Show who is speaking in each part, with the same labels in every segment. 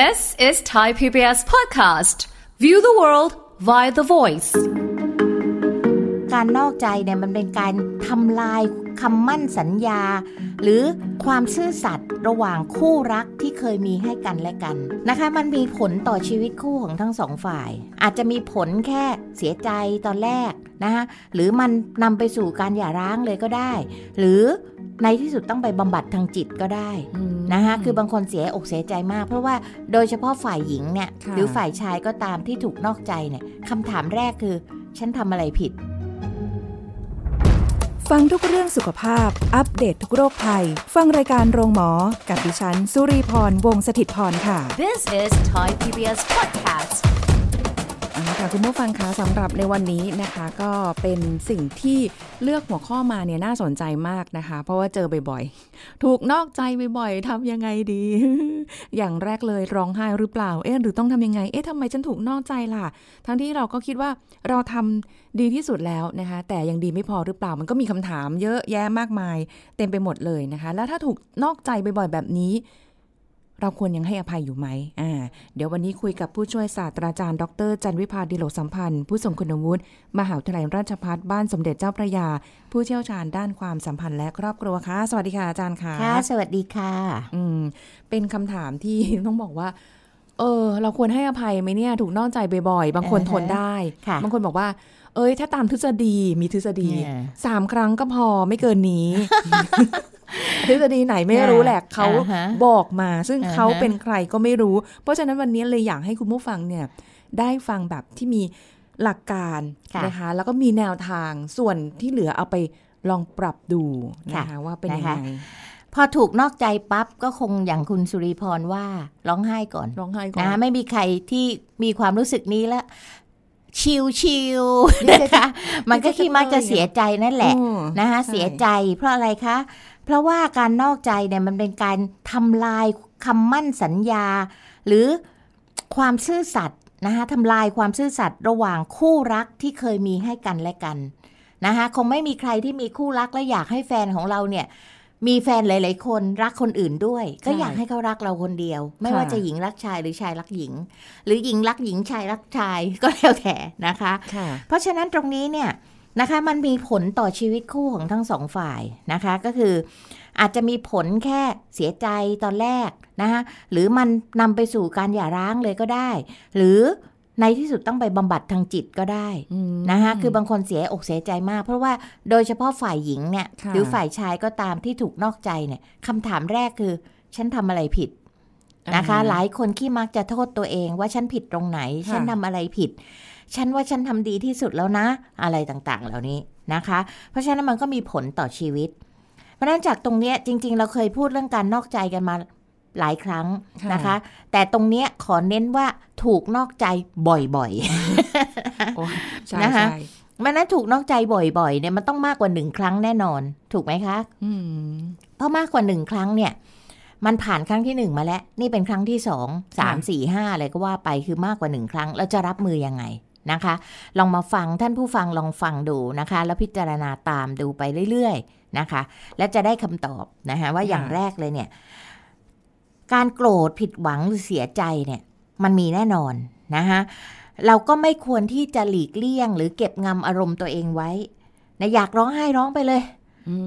Speaker 1: This is Thai PBS podcast. View the world via the voice.
Speaker 2: การนอกใจเนี่ยมันเป็นการทำลายคำมั่นสัญญา หรือความซื่อสัตย์ระหว่างคู่รักที่เคยมีให้กันและกันนะคะ มันมีผลต่อชีวิตคู่ของทั้งสองฝ่าย อาจจะมีผลแค่เสียใจตอนแรกนะคะหรือมันนำไปสู่การหย่าร้างเลยก็ได้ หรือ ในที่สุดต้องไปบำบัดทางจิตก็ได้นะคะคือบางคนเสียอกเสียใจมาก เพราะว่าโดยเฉพาะฝ่ายหญิงเนี่ย
Speaker 3: ค่ะ
Speaker 2: หรือฝ่ายชายก็ตามที่ถูกนอกใจเนี่ยคำถามแรกคือ ฉันทำอะไรผิด
Speaker 3: ฟังทุกเรื่องสุขภาพ อัปเดตททุกโรคภัย ฟังรายการโรงหมอ กับดิฉัน สุรีพรวงศิตพรค่ะ
Speaker 1: This is Thai PBS podcast.
Speaker 3: ค่ะคุณผู้ฟังคะสำหรับในวันนี้นะคะก็เป็นสิ่งที่เลือกหัวข้อมาเนี่ยน่าสนใจมากนะคะ เพราะว่าเจอบ่อยๆ ถูกนอกใจบ่อยๆทำยังไงดี อย่างแรกเลยร้องไห้หรือเปล่าเอ๊ะหรือต้องทำยังไงเอ๊ะทำไมฉันถูกนอกใจล่ะ ทั้งที่เราก็คิดว่าเราทำดีที่สุดแล้วนะคะ แต่ยังดีไม่พอหรือเปล่ามันก็มีคำถามเยอะแยะมากมาย เต็มไปหมดเลยนะคะ แล้วถ้าถูกนอกใจบ่อยๆแบบนี้ เราควรยังให้อภัยอยู่ไหมอ่าเดี๋ยววันนี้คุยกับผู้ช่วยศาสตราจารย์ ดร จันวิพาดิโลกสัมพันธ์ ผู้ทรงคุณวุฒิมหาวิทยาลัยราชภัฏบ้านสมเด็จเจ้าพระยา ผู้เชี่ยวชาญด้านความสัมพันธ์และครอบครัวค่ะ สวัสดีค่ะอาจารย์ค่ะ
Speaker 2: ค่ะ สวัสดีค่ะ
Speaker 3: อืม เป็นคำถามที่ต้องบอกว่า เออ เราควรให้อภัยไหมเนี่ย ถูกนอกใจบ่อยๆ บางคน
Speaker 2: อ่าฮะ
Speaker 3: ทนได้
Speaker 2: ค่ะ
Speaker 3: บางคนบอกว่าเอ้ย ถ้าตามทฤษฎีมีทฤษฎี
Speaker 2: เนี่ย
Speaker 3: สามครั้งก็พอไม่เกินนี้ ทฤษฎีไหนไม่รู้แหละเขา
Speaker 2: อ่าฮะ
Speaker 3: บอกมา ซึ่ง
Speaker 2: อ่าฮะ
Speaker 3: เขาเป็นใครก็ไม่รู้ เพราะฉะนั้นวันนี้เลยอยากให้คุณผู้ฟังเนี่ย ได้ฟังแบบที่มีหลักการ
Speaker 2: ค่ะ
Speaker 3: นะคะ แล้วก็มีแนวทางส่วนที่เหลือเอาไปลองปรับดูนะคะ
Speaker 2: ค่ะ
Speaker 3: ว่าเป็นยัง
Speaker 2: นะคะ
Speaker 3: ไง
Speaker 2: พอถูกนอกใจปั๊บก็คงอย่างคุณสุริพรว่าร้องไห้ก่อน
Speaker 3: ร้องไห้ก่อน
Speaker 2: นะไม่มีใครที่มีความรู้สึกนี้แล้วชิวชิวๆนะคะมันก็คิดมักจะเสียใจนั่นแหละ
Speaker 3: อืม
Speaker 2: นะคะ
Speaker 3: ใช่
Speaker 2: เสียใจเพราะอะไรคะ เพราะว่าการนอกใจเนี่ยมันเป็นการทำลายคำมั่นสัญญา หรือความซื่อสัตย์นะคะทำลายความซื่อสัตย์ระหว่างคู่รักที่เคยมีให้กันและกันนะคะคงไม่มีใครที่มีคู่รักและอยากให้แฟนของเราเนี่ยมีแฟนหลาย ๆ คนรักคนอื่นด้วย ก็
Speaker 3: ใช่
Speaker 2: อยากให้เขารักเราคนเดียว ไม่
Speaker 3: ค่ะ
Speaker 2: ว่าจะหญิงรักชายหรือชายรักหญิง หรือหญิงรักหญิงชายรักชายก็แล้วแต่นะคะ
Speaker 3: ค่ะ
Speaker 2: เพราะฉะนั้นตรงนี้เนี่ย นะคะ มันมีผลต่อชีวิตคู่ของทั้งสองฝ่ายนะคะ ก็คืออาจจะมีผลแค่เสียใจตอนแรกนะคะหรือมันนำไปสู่การหย่าร้างเลยก็ได้ หรือในที่สุดต้องไปบำบัดทางจิตก็ได้
Speaker 3: อืม
Speaker 2: นะคะคือบางคนเสียอกเสียใจมาก เพราะว่าโดยเฉพาะฝ่ายหญิงเนี่ย
Speaker 3: ค่ะ
Speaker 2: หรือฝ่ายชายก็ตามที่ถูกนอกใจเนี่ยคำถามแรกคือ ฉันทำอะไรผิดนะคะ
Speaker 3: อ่า
Speaker 2: หลายคนขี้มักจะโทษตัวเองว่าฉันผิดตรงไหน
Speaker 3: ค่ะ
Speaker 2: ฉันทำอะไรผิด ฉันว่าฉันทำดีที่สุดแล้วนะ อะไรต่างๆ เหล่านี้นะคะ เพราะฉะนั้นมันก็มีผลต่อชีวิต เพราะฉะนั้นจากตรงเนี้ยจริง ๆ เราเคยพูดเรื่องการนอกใจกันมาหลายครั้งนะคะ แต่ตรงเนี้ยขอเน้นว่าถูกนอกใจบ่อยๆ
Speaker 3: โอ้ใช่
Speaker 2: นะคะ
Speaker 3: ใช่
Speaker 2: มันนั้นถูกนอกใจบ่อยๆเนี่ยมันต้องมากกว่าหนึ่งครั้งแน่นอน ถูกไหมคะ
Speaker 3: อืม
Speaker 2: เพราะมากกว่าหนึ่งครั้งเนี่ย มันผ่านครั้งที่หนึ่งมาแล้ว นี่เป็นครั้งที่สองสามสี่ห้าอะไรก็ว่าไปคือมากกว่าหนึ่งครั้ง เราจะรับมือยังไง นะคะ ลองมาฟังท่านผู้ฟังลองฟังดูนะคะ แล้วพิจารณาตามดูไปเรื่อยๆนะคะ และจะได้คำตอบนะคะว่าอย่างแรกเลยเนี่ย การโกรธผิดหวังหรือเสียใจเนี่ย มันมีแน่นอนนะคะเราก็ไม่ควรที่จะหลีกเลี่ยง หรือเก็บงำอารมณ์ตัวเองไว้นะอยากร้องไห้ร้องไปเลย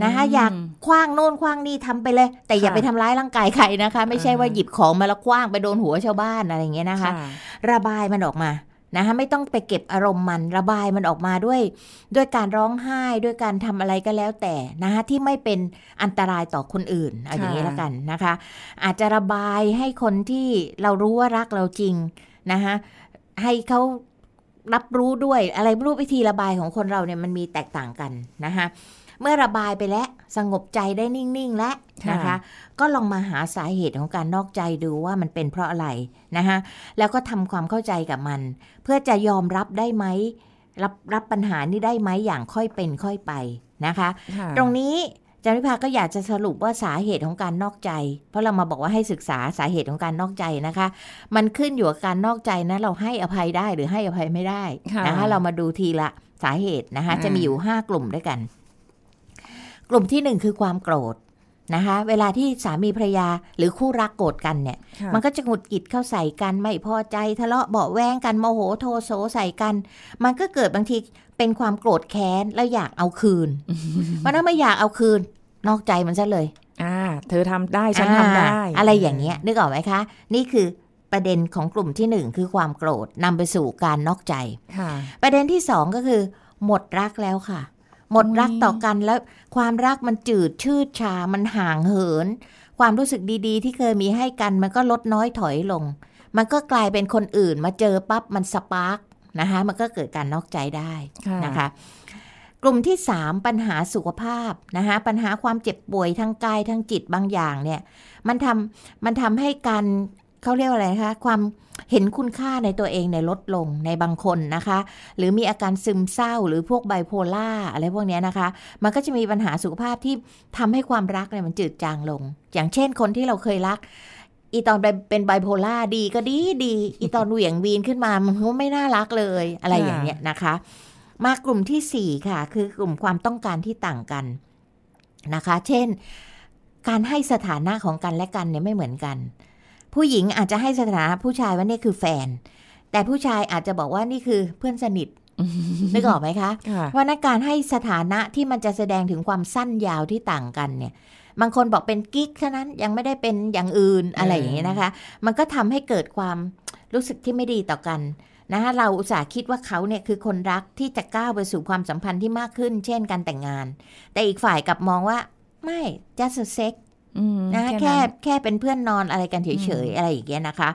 Speaker 2: นะคะอยากคว้างโน่นคว้างนี่ทำไปเลย แต่อย่า
Speaker 3: ค่ะ
Speaker 2: ไปทำร้ายร่างกายใครนะคะ ไม่ใช่
Speaker 3: อ่าฮะ
Speaker 2: ว่าหยิบของมาแล้วคว้างไปโดนหัวชาวบ้านอะไรอย่างเงี้ยนะคะ ระบายมันออกมา นะคะไม่ต้องไปเก็บอารมณ์มันระบายมันออกมาด้วย ด้วยการร้องไห้ด้วยการทำอะไรก็แล้วแต่นะคะที่ไม่เป็นอันตรายต่อคนอื่นเอาอย่างนี้ละกันนะคะ อาจจะระบายให้คนที่เรารู้ว่ารักเราจริงนะคะให้เขารับรู้ด้วยอะไรรู้วิธีระบายของคนเราเนี่ยมันมีแตกต่างกันนะคะ เมื่อระบายไปแล้วสงบใจได้นิ่ง ๆ แล้วนะคะ
Speaker 3: ค่ะ
Speaker 2: ก็ลองมาหาสาเหตุของการนอกใจดูว่ามันเป็นเพราะอะไรนะคะแล้วก็ทำความเข้าใจกับมัน เพื่อจะยอมรับได้ไหมรับรับปัญหานี้ได้ไหมอย่างค่อยเป็นค่อยไปนะคะ
Speaker 3: ค่ะ
Speaker 2: ตรงนี้จันวิภาก็อยากจะสรุปว่าสาเหตุของการนอกใจ เพราะเรามาบอกว่าให้ศึกษาสาเหตุของการนอกใจนะคะ มันขึ้นอยู่กับการนอกใจนะเราให้อภัยได้หรือให้อภัยไม่ได้
Speaker 3: ค่ะ
Speaker 2: นะคะเรามาดูทีละสาเหตุนะคะ
Speaker 3: อ่า
Speaker 2: จะมีอยู่ห้ากลุ่มด้วยกัน กลุ่มที่หนึ่งคือความโกรธนะคะ เวลาที่สามีภรรยาหรือคู่รักโกรธกันเนี่ย
Speaker 3: ค่ะ
Speaker 2: มันก็จะหงุดหงิดเข้าใส่กันไม่พอใจทะเลาะเบาะแว้งกันโมโหโทโสใส่กัน มันก็เกิดบางทีเป็นความโกรธแค้นแล้วอยากเอาคืนเพราะนั้นไม่อยากเอาคืน นอกใจมันซะเลย
Speaker 3: อ่าเธอทำได้ฉันทำได้
Speaker 2: อ่าอะไรอย่างเงี้ยนึกออกไหมคะ นี่คือประเด็นของกลุ่มที่หนึ่งคือความโกรธนำไปสู่การนอกใจ
Speaker 3: ค่ะ
Speaker 2: ประเด็นที่สองก็คือ หมดรักแล้วค่ะ หมดรัก
Speaker 3: อุ๊ย
Speaker 2: ต่อกันแล้วความรักมันจืดชืดชา มันห่างเหิน ความรู้สึกดีๆ ที่เคยมีให้กันมันก็ลดน้อยถอยลง มันก็กลายเป็นคนอื่นมาเจอปั๊บมันสปาร์กนะคะมันก็เกิดการนอกใจได้
Speaker 3: ค่ะ
Speaker 2: นะคะกลุ่มที่สามปัญหาสุขภาพนะคะปัญหาความเจ็บป่วยทางกายทางจิตบางอย่างเนี่ยมันทำมันทำให้การ เขาเรียกว่าอะไรนะคะ ความเห็นคุณค่าในตัวเองในลดลงในบางคนนะคะ หรือมีอาการซึมเศร้าหรือพวกไบโพล่าอะไรพวกเนี้ยนะคะ มันก็จะมีปัญหาสุขภาพที่ทำให้ความรักเนี่ยมันจืดจางลง อย่างเช่นคนที่เราเคยรัก อีตอนเป็นไบโพล่าดีก็ดีดี อีตอนเหวี่ยงวีนขึ้นมามันก็ไม่น่ารักเลยอะไรอย่างเงี้ยนะคะ มากลุ่มที่สี่ค่ะ คือกลุ่มความต้องการที่ต่างกันนะคะ เช่น การให้สถานะของกันและกันเนี่ยไม่เหมือนกัน ผู้หญิงอาจจะให้สถานะผู้ชายว่านี่คือแฟน แต่ผู้ชายอาจจะบอกว่านี่คือเพื่อนสนิทนึกออกไหมคะ
Speaker 3: ค่ะ
Speaker 2: เพราะนั้นการให้สถานะที่มันจะแสดงถึงความสั้นยาวที่ต่างกันเนี่ย บางคนบอกเป็นกิ๊กเท่านั้นยังไม่ได้เป็นอย่างอื่นอะไรอย่างนี้ยนะคะ มันก็ทำให้เกิดความรู้สึกที่ไม่ดีต่อกันนะคะเราอุตส่าห์คิดว่าเขาเนี่ยคือคนรักที่จะก้าวไปสู่ความสัมพันธ์ที่มากขึ้น เช่นการแต่งงาน แต่อีกฝ่ายกลับมองว่าไม่ just a sex
Speaker 3: อืม
Speaker 2: นะ
Speaker 3: แค่
Speaker 2: แค่
Speaker 3: นั้น
Speaker 2: แค่เป็นเพื่อนนอนอะไรกันเฉ
Speaker 3: อื
Speaker 2: ย
Speaker 3: ม
Speaker 2: ๆอะไรอย่างเงี้ยนะคะ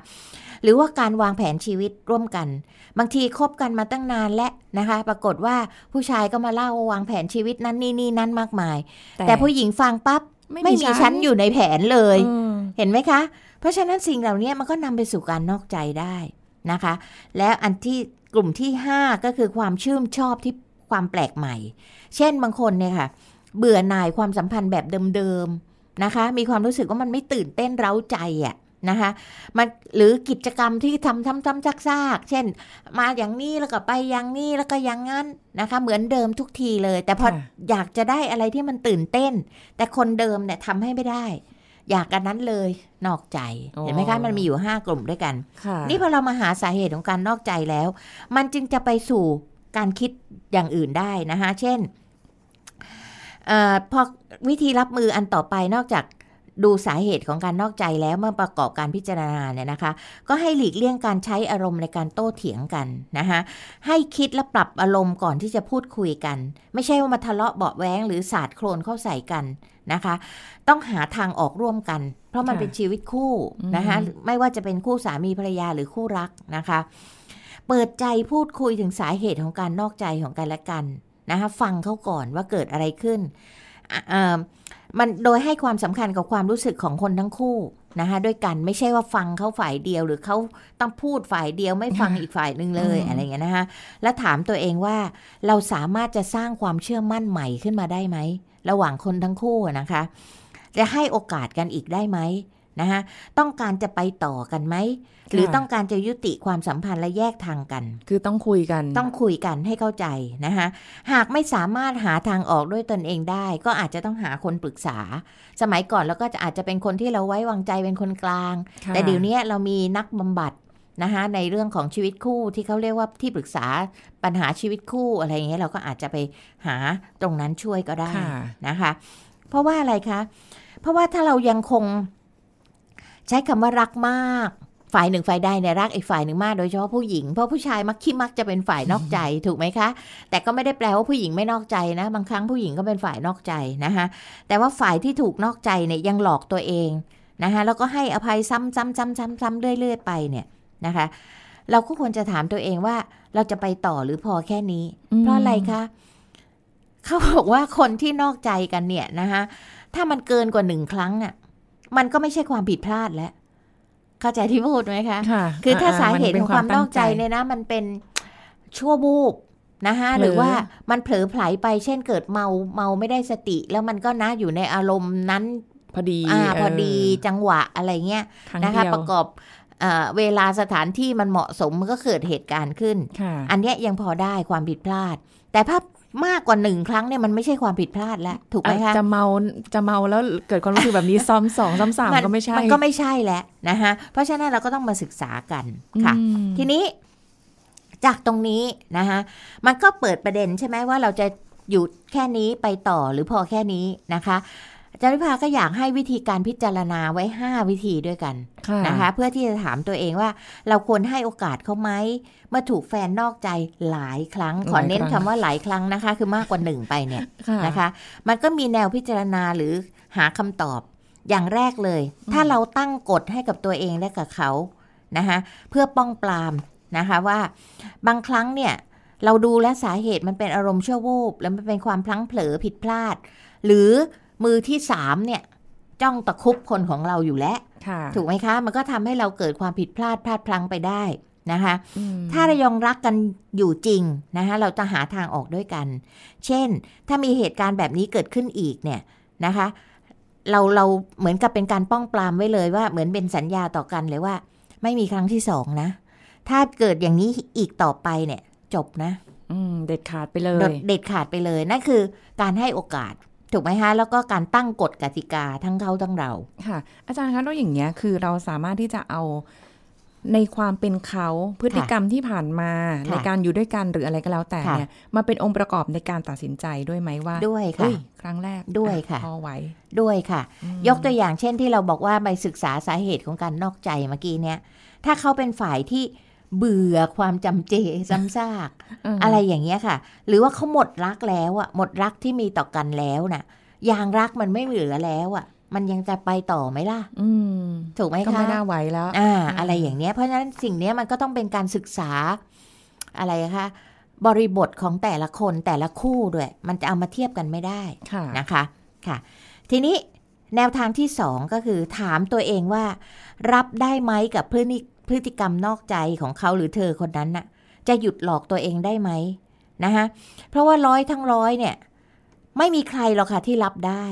Speaker 2: หรือว่าการวางแผนชีวิตร่วมกัน บางทีคบกันมาตั้งนานและนะคะ ปรากฏว่าผู้ชายก็มาเล่าวางแผนชีวิตนั้นนี่นี่นั้นมากมาย แต่ผู้หญิงฟังปั๊บไม่มีฉันอยู่ในแผนเลย
Speaker 3: อืม
Speaker 2: เห็นไหมคะ เพราะฉะนั้นสิ่งเหล่านี้มันก็นำไปสู่การนอกใจได้นะคะ แล้วอันที่กลุ่มที่ 5 ก็คือความชื่นชอบที่ความแปลกใหม่ เช่นบางคนเนี่ยค่ะ เบื่อหน่ายความสัมพันธ์แบบเดิมๆ นะคะ มีความรู้สึกว่ามันไม่ตื่นเต้นเร้าใจอะนะคะมันหรือกิจกรรมที่ทำซ้ำๆซากๆ เช่น มาอย่างนี้แล้วก็ไปอย่างนี้แล้วก็อย่างนั้นนะคะ เหมือนเดิมทุกทีเลย แต่พอ
Speaker 3: ค่ะ
Speaker 2: อยากจะได้อะไรที่มันตื่นเต้น แต่คนเดิมเนี่ยทำให้ไม่ได้ อยากกันนั้นเลยนอกใจ
Speaker 3: อ๋อ
Speaker 2: เห็นไหมคะมันมีอยู่ 5 กลุ่มด้วยกัน
Speaker 3: ค่ะ
Speaker 2: นี่พอเรามาหาสาเหตุของการนอกใจแล้ว มันจึงจะไปสู่การคิดอย่างอื่นได้นะคะ เช่นเอ อพอวิธีรับมืออันต่อไปนอกจากดูสาเหตุของการนอกใจแล้วเมื่อประกอบการพิจารณาเนี่ยนะคะ ก็ให้หลีกเลี่ยงการใช้อารมณ์ในการโต้เถียงกันนะคะให้คิดและปรับอารมณ์ก่อนที่จะพูดคุยกัน ไม่ใช่ว่ามาทะเลาะเบาะแว้งหรือสาดโคลนเข้าใส่กันนะคะ ต้องหาทางออกร่วมกัน เพราะมันเป็นชีวิตคู่นะคะไม่ว่าจะเป็นคู่สามีภรรยาหรือคู่รักนะคะ เปิดใจพูดคุยถึงสาเหตุของการนอกใจของกันและกัน นะคะฟังเขาก่อนว่าเกิดอะไรขึ้นอะเอ่อมันโดยให้ความสำคัญกับความรู้สึกของคนทั้งคู่นะคะด้วยกันไม่ใช่ว่าฟังเขาฝ่ายเดียวหรือเขาต้องพูดฝ่ายเดียวไม่ฟังอีกฝ่ายหนึ่งเลย
Speaker 3: อืม
Speaker 2: อะไรอย่างเงี้ยนะคะแล้วถามตัวเองว่าเราสามารถจะสร้างความเชื่อมั่นใหม่ขึ้นมาได้ไหม ระหว่างคนทั้งคู่อะนะคะ จะให้โอกาสกันอีกได้ไหม นะคะต้องการจะไปต่อกันไหม หรือต้องการจะยุติความสัมพันธ์และแยกทางกัน
Speaker 3: คือต้องคุยกัน
Speaker 2: ต้องคุยกันให้เข้าใจนะคะหากไม่สามารถหาทางออกด้วยตนเองได้ ก็อาจจะต้องหาคนปรึกษา สมัยก่อนเราก็จะอาจจะเป็นคนที่เราไว้วางใจเป็นคนกลาง
Speaker 3: ค่ะ
Speaker 2: แต่เดี๋ยวนี้เรามีนักบำบัดนะคะในเรื่องของชีวิตคู่ที่เขาเรียกว่าที่ปรึกษาปัญหาชีวิตคู่อะไรอย่างเงี้ยเราก็อาจจะไปหาตรงนั้นช่วยก็ได้
Speaker 3: ค่ะ
Speaker 2: นะคะ เพราะว่าอะไรคะ เพราะว่าถ้าเรายังคง ใช้คำว่ารักมาก ฝ่ายหนึ่งฝ่ายใดเนี่ยรักอีกฝ่ายหนึ่งมากโดยเฉพาะผู้หญิงเพราะผู้ชายมักขี้มักจะเป็นฝ่ายนอกใจถูกไหมคะ แต่ก็ไม่ได้แปลว่าผู้หญิงไม่นอกใจนะ บางครั้งผู้หญิงก็เป็นฝ่ายนอกใจนะคะแต่ว่าฝ่ายที่ถูกนอกใจเนี่ยยังหลอกตัวเองนะคะแล้วก็ให้อภัยซ้ำซ้ำซ้ำซ้ำซ้ำเรื่อยๆไปเนี่ยนะคะ เราก็ควรจะถามตัวเองว่าเราจะไปต่อหรือพอแค่นี้
Speaker 3: อืม
Speaker 2: เพราะอะไรคะเขาบอกว่าคนที่นอกใจกันเนี่ยนะคะถ้ามันเกินกว่าหนึ่งครั้งอะ มันก็ไม่ใช่ความผิดพลาดแล้วเข้าใจที่พูดไหมคะ
Speaker 3: ค่ะ
Speaker 2: คือถ้าสาเหตุ
Speaker 3: น
Speaker 2: ข
Speaker 3: ป็
Speaker 2: องความนอกใจ
Speaker 3: ตั้
Speaker 2: เนี่ยนะ มันเป็นชั่ววูบนะคะ
Speaker 3: เผลอ
Speaker 2: หรือว่ามันเผลอไผลไปเช่นเกิดเมาเมาไม่ได้สติ แล้วมันก็นะอยู่ในอารมณ์นั้น
Speaker 3: พอดี
Speaker 2: อ่าพอดี
Speaker 3: เจั
Speaker 2: งหวะอะไรเงี้ย
Speaker 3: ครั้ง
Speaker 2: นะคะ
Speaker 3: เดียว
Speaker 2: ประกอบเอ่อเวลาสถานที่มันเหมาะสมมันก็เกิดเหตุการณ์ขึ้น
Speaker 3: ค่ะ
Speaker 2: อันเนี้ยยังพอได้ความผิดพลาด แต่ถ้า มากกว่าหนึ่งครั้งเนี่ยมันไม่ใช่ความผิดพลาดแล้ว ถูกไหมคะ
Speaker 3: จะเมาจะเมาแล้วเกิดความรู้สึกแบบนี้ซ้ำสองซ้ำสามก็ไม่ใช่
Speaker 2: มันก็ไม่ใช่แล้วนะคะเพราะฉะนั้นเราก็ต้องมาศึกษากันค่ะ
Speaker 3: อืม
Speaker 2: ทีนี้จากตรงนี้นะคะมันก็เปิดประเด็นใช่ไหมว่าเราจะอยู่แค่นี้ไปต่อหรือพอแค่นี้นะคะอา จารย์วิภาก็อยากให้วิธีการพิจารณาไว้ 5 วิธีด้วยกัน
Speaker 3: ค่ะ
Speaker 2: นะคะ เพื่อที่จะถามตัวเองว่า เราควรให้โอกาสเขาไหมเมื่อถูกแฟนนอกใจหลายครั้ง ขอเน้นคำว่าหลายครั้งนะคะ คือมากกว่าหนึ่งไปเนี่ย
Speaker 3: ค่ะ
Speaker 2: นะคะ มันก็มีแนวพิจารณาหรือหาคำตอบอย่างแรกเลย ถ้าเราตั้งกฎให้กับตัวเองและกับเขานะคะเพื่อป้องปรามนะคะว่าบางครั้งเนี่ยเราดูและสาเหตุมันเป็นอารมณ์ชั่ววูบแล้วมันเป็นความพลั้งเผลอผิดพลาด หรือ มือที่สามเนี่ยจ้องตะครุบคนของเราอยู่แล้ว
Speaker 3: ค่ะ
Speaker 2: ถูกไหมคะ มันก็ทำให้เราเกิดความผิดพลาดพลาดพลั้งไปได้นะคะ
Speaker 3: อืม
Speaker 2: ถ้าเรายังรักกันอยู่จริงนะคะเราจะหาทางออกด้วยกัน เช่น ถ้ามีเหตุการณ์แบบนี้เกิดขึ้นอีกเนี่ยนะคะ เราเราเหมือนกับเป็นการป้องปรามไว้เลยว่าเหมือนเป็นสัญญาต่อกันเลยว่า ไม่มีครั้งที่สองนะ ถ้าเกิดอย่างนี้อีกต่อไปเนี่ย จบนะ
Speaker 3: อืมเด็ดขาดไปเล
Speaker 2: โด
Speaker 3: ย
Speaker 2: ดเด็ดขาดไปเลยนั่นคือการให้โอกาส ถูกไหมคะแล้วก็การตั้งกฎกติกาทั้งเขาทั้งเรา
Speaker 3: ค่ะ อาจารย์คะแล้วอย่างเงี้ยคือเราสามารถที่จะเอาในความเป็นเขาพฤติกรรมที่ผ่านมา
Speaker 2: ค่ะ
Speaker 3: ในการอยู่ด้วยกันหรืออะไรก็แล้วแต่
Speaker 2: ค่ะ
Speaker 3: เนี่ยมาเป็นองค์ประกอบในการตัดสินใจด้วยไหมว่า
Speaker 2: ด้วย
Speaker 3: เฮ้
Speaker 2: ค่ะ
Speaker 3: ยครั้งแรก
Speaker 2: ด้วย
Speaker 3: อ่
Speaker 2: ค่ะ
Speaker 3: พอไหว
Speaker 2: ด้วยค่ะ ยกตัวอย่างเช่นที่เราบอกว่าไปศึกษาสาเหตุของการนอกใจเมื่อกี้เนี่ย ถ้าเขาเป็นฝ่ายที่ เบื่อความจำเจซ้ำซาก
Speaker 3: อืม
Speaker 2: อะไรอย่างเงี้ยค่ะ หรือว่าเขาหมดรักแล้วอะหมดรักที่มีต่อกันแล้วน่ะยางรักมันไม่เหลือแล้วอะมันยังจะไปต่อไหมล่ะ
Speaker 3: อืม
Speaker 2: ถูกไหม
Speaker 3: ก็
Speaker 2: คะ
Speaker 3: ไม่น่าไหวแล้ว
Speaker 2: อ่า อะไรอย่างเนี้ย เพราะฉะนั้นสิ่งเนี้ยมันก็ต้องเป็นการศึกษาอะไรคะบริบทของแต่ละคนแต่ละคู่ด้วย มันจะเอามาเทียบกันไม่ได้
Speaker 3: ค่ะ
Speaker 2: นะคะค่ะ ทีนี้แนวทางที่สองก็คือถามตัวเองว่า รับได้ไหมกับพฤติ พฤติกรรมนอกใจของเขาหรือเธอคนนั้นน่ะ จะหยุดหลอกตัวเองได้ไหมนะคะเพราะว่าร้อยทั้งร้อยเนี่ย ไม่มีใครหรอกค่ะที่รับได้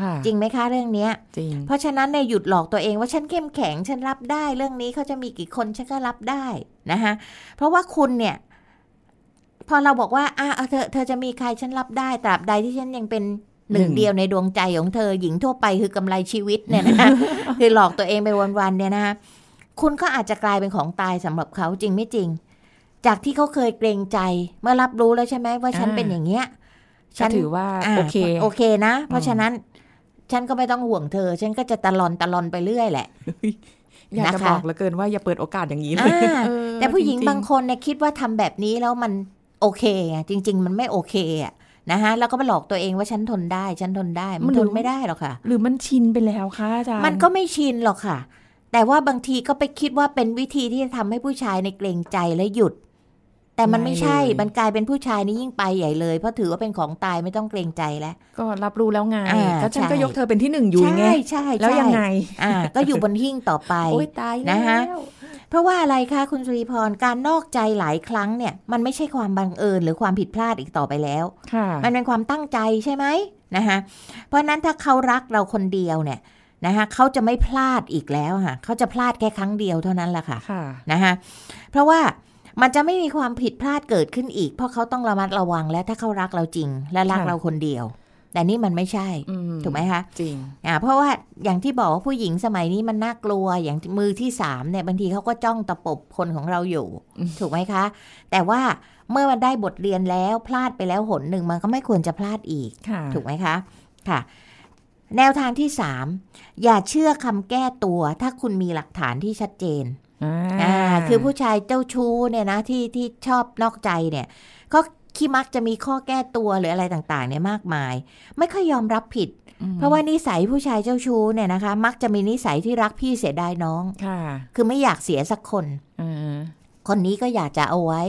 Speaker 3: ค่ะ
Speaker 2: จริงไหมคะเรื่องเนี้ย
Speaker 3: จริง
Speaker 2: เพราะฉะนั้นเนี่ยหยุดหลอกตัวเองว่าฉันเข้มแข็งฉันรับได้ เรื่องนี้เขาจะมีกี่คนฉันก็รับได้นะคะเพราะว่าคุณเนี่ย พอเราบอกว่าอะเอาเธอเธอจะมีใครฉันรับได้ตราบใดที่ฉันยังเป็นหนึ่ง
Speaker 3: หนึ่ง
Speaker 2: เดียวในดวงใจของเธอหญิงทั่วไปคือกำไรชีวิตเนี่ยนะคือหลอกตัวเองไปวันๆเนี่ยนะคะ คุณก็อาจจะกลายเป็นของตายสำหรับเขาจริงไม่จริง จากที่เขาเคยเกรงใจ เมื่อรับรู้แล้วใช่ไหมว่าฉันเป็นอย่างเงี้ย
Speaker 3: ก็ถือว่าาโอเค
Speaker 2: โอเคนะ เพราะฉะนั้นฉันก็ไม่ต้องห่วงเธอ ฉันก็จะตะลอนตะลอนไปเรื่อยแหละ
Speaker 3: อยากจะ
Speaker 2: นะคะ
Speaker 3: บอกเหลือเกินว่าอย่าเปิดโอกาสอย่างนี้เลย
Speaker 2: อ่า
Speaker 3: เออ
Speaker 2: แต่ผู้หญิง
Speaker 3: จริๆ
Speaker 2: บางคนเนี่ยคิดว่าทำแบบนี้แล้วมันโอเคไงจริง ๆ มันไม่โอเคอะนะคะแล้วก็ไปหลอกตัวเองว่าฉันทนได้ ฉันทนได้ มันทนไม่ได้หรอกค่ะ
Speaker 3: หรือมันชินไปแล้วคะอาจารย์
Speaker 2: มันก็ไม่ชินหรอกค่ะ แต่ว่าบางทีก็ไปคิดว่าเป็นวิธีที่จะทำให้ผู้ชายในเกรงใจและหยุด แต่มันไม่ใช่ มันกลายเป็นผู้ชายนี่ยิ่งไปใหญ่เลย เพราะถือว่าเป็นของตายไม่ต้องเกรงใจแล้ว
Speaker 3: ก็รับรู้แล้วไง
Speaker 2: อ่า
Speaker 3: ก็ฉัน
Speaker 2: ใช่
Speaker 3: ก็ยกเธอเป็นที่หนึ่งอยู่ไง
Speaker 2: ใช่ใช่
Speaker 3: แล้วยังไง
Speaker 2: อ่า ก็อยู่บนหิ้งต่อไป
Speaker 3: โอ้ยตายแล้ว
Speaker 2: นะคะเพราะว่าอะไรคะคุณสุริพร การนอกใจหลายครั้งเนี่ย มันไม่ใช่ความบังเอิญหรือความผิดพลาดอีกต่อไปแล้ว
Speaker 3: ค่ะ
Speaker 2: มันเป็นความตั้งใจใช่ไหมนะคะเพราะฉะนั้นถ้าเขารักเราคนเดียวเนี่ย นะคะเขาจะไม่พลาดอีกแล้วค่ะเขาจะพลาดแค่ครั้งเดียวเท่านั้นแหละค่ะ
Speaker 3: ค่ะ
Speaker 2: นะคะเพราะว่ามันจะไม่มีความผิดพลาดเกิดขึ้นอีก เพราะเขาต้องระมัดระวังและถ้าเขารักเราจริง และรัก
Speaker 3: ค่ะ
Speaker 2: เราคนเดียว แต่นี่มันไม่ใช่
Speaker 3: อืม
Speaker 2: ถูกไหมคะ
Speaker 3: จริง
Speaker 2: อ่าเพราะว่าอย่างที่บอกว่าผู้หญิงสมัยนี้มันน่ากลัวอย่างมือที่สามเนี่ยบางทีเขาก็จ้องตะปบคนของเราอยู่
Speaker 3: อืม
Speaker 2: ถูกไหมคะ แต่ว่าเมื่อมันได้บทเรียนแล้วพลาดไปแล้วหนหนึ่งมันก็ไม่ควรจะพลาดอีก
Speaker 3: ค่ะ
Speaker 2: ถูกไหมคะ ค่ะ แนวทางที่สามอย่าเชื่อคำแก้ตัว ถ้าคุณมีหลักฐานที่ชัดเจน
Speaker 3: อ่า
Speaker 2: อ่าคือผู้ชายเจ้าชู้เนี่ยนะที่ที่ชอบนอกใจเนี่ยก็ขี้มักจะมีข้อแก้ตัวหรืออะไรต่างๆเนี่ยมากมาย ไม่ค่อยยอมรับผิด
Speaker 3: อืม
Speaker 2: เพราะว่านิสัยผู้ชายเจ้าชู้เนี่ยนะคะ มักจะมีนิสัยที่รักพี่เสียดายน้อง
Speaker 3: ค่ะ
Speaker 2: คือไม่อยากเสียสักคน
Speaker 3: อ่า
Speaker 2: คนนี้ก็อยากจะเอาไว้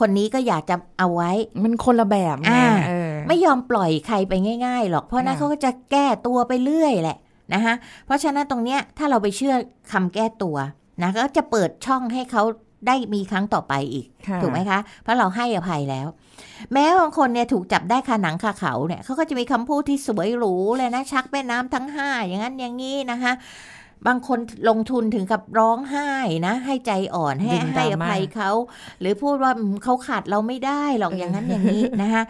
Speaker 2: คนนี้ก็อยากจะเอาไว้
Speaker 3: มันคนละแบบไง
Speaker 2: อ่า
Speaker 3: เออ
Speaker 2: ไม่ยอมปล่อยใครไปง่ายๆหรอกเพราะนั้น
Speaker 3: ค่ะ
Speaker 2: เขาก็จะแก้ตัวไปเรื่อยแหละนะคะเพราะฉะนั้นตรงเนี้ยถ้าเราไปเชื่อคำแก้ตัวนะก็จะเปิดช่องให้เขาได้มีครั้งต่อไปอีก
Speaker 3: ค่ะ
Speaker 2: ถูกไหมคะ เพราะเราให้อภัยแล้ว แม้บางคนเนี่ยถูกจับได้คาหนังคาเขาเนี่ยเขาก็จะมีคำพูดที่สวยหรูเลยนะชักแม่น้ำทั้งห้าอย่างนั้นอย่างนี้นะคะบางคนลงทุนถึงกับร้องไห้นะ ให้ใจอ่อนให้
Speaker 3: ดึงดราม่า
Speaker 2: ให้อภัยเขา หรือพูดว่าอืมเขาขาดเราไม่ได้หรอกอย่างนั้นอย่างนี้นะคะ